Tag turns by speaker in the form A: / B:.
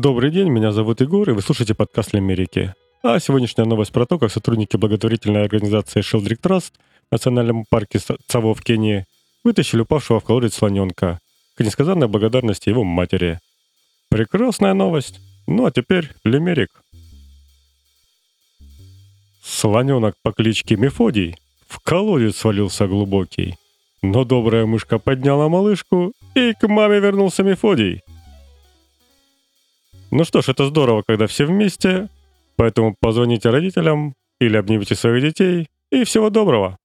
A: Добрый день, меня зовут Егор, и вы слушаете подкаст «Лимерики». А сегодняшняя новость про то, как сотрудники благотворительной организации Sheldrick Trust в национальном парке Цаво в Кении вытащили упавшего в колодец слоненка к несказанной благодарности его матери. Прекрасная новость. Ну а теперь Лимерик. Слоненок по кличке Мефодий в колодец свалился глубокий. Но добрая мышка подняла малышку, и к маме вернулся Мефодий. Ну что ж, это здорово, когда все вместе, поэтому позвоните родителям или обнимите своих детей, и всего доброго.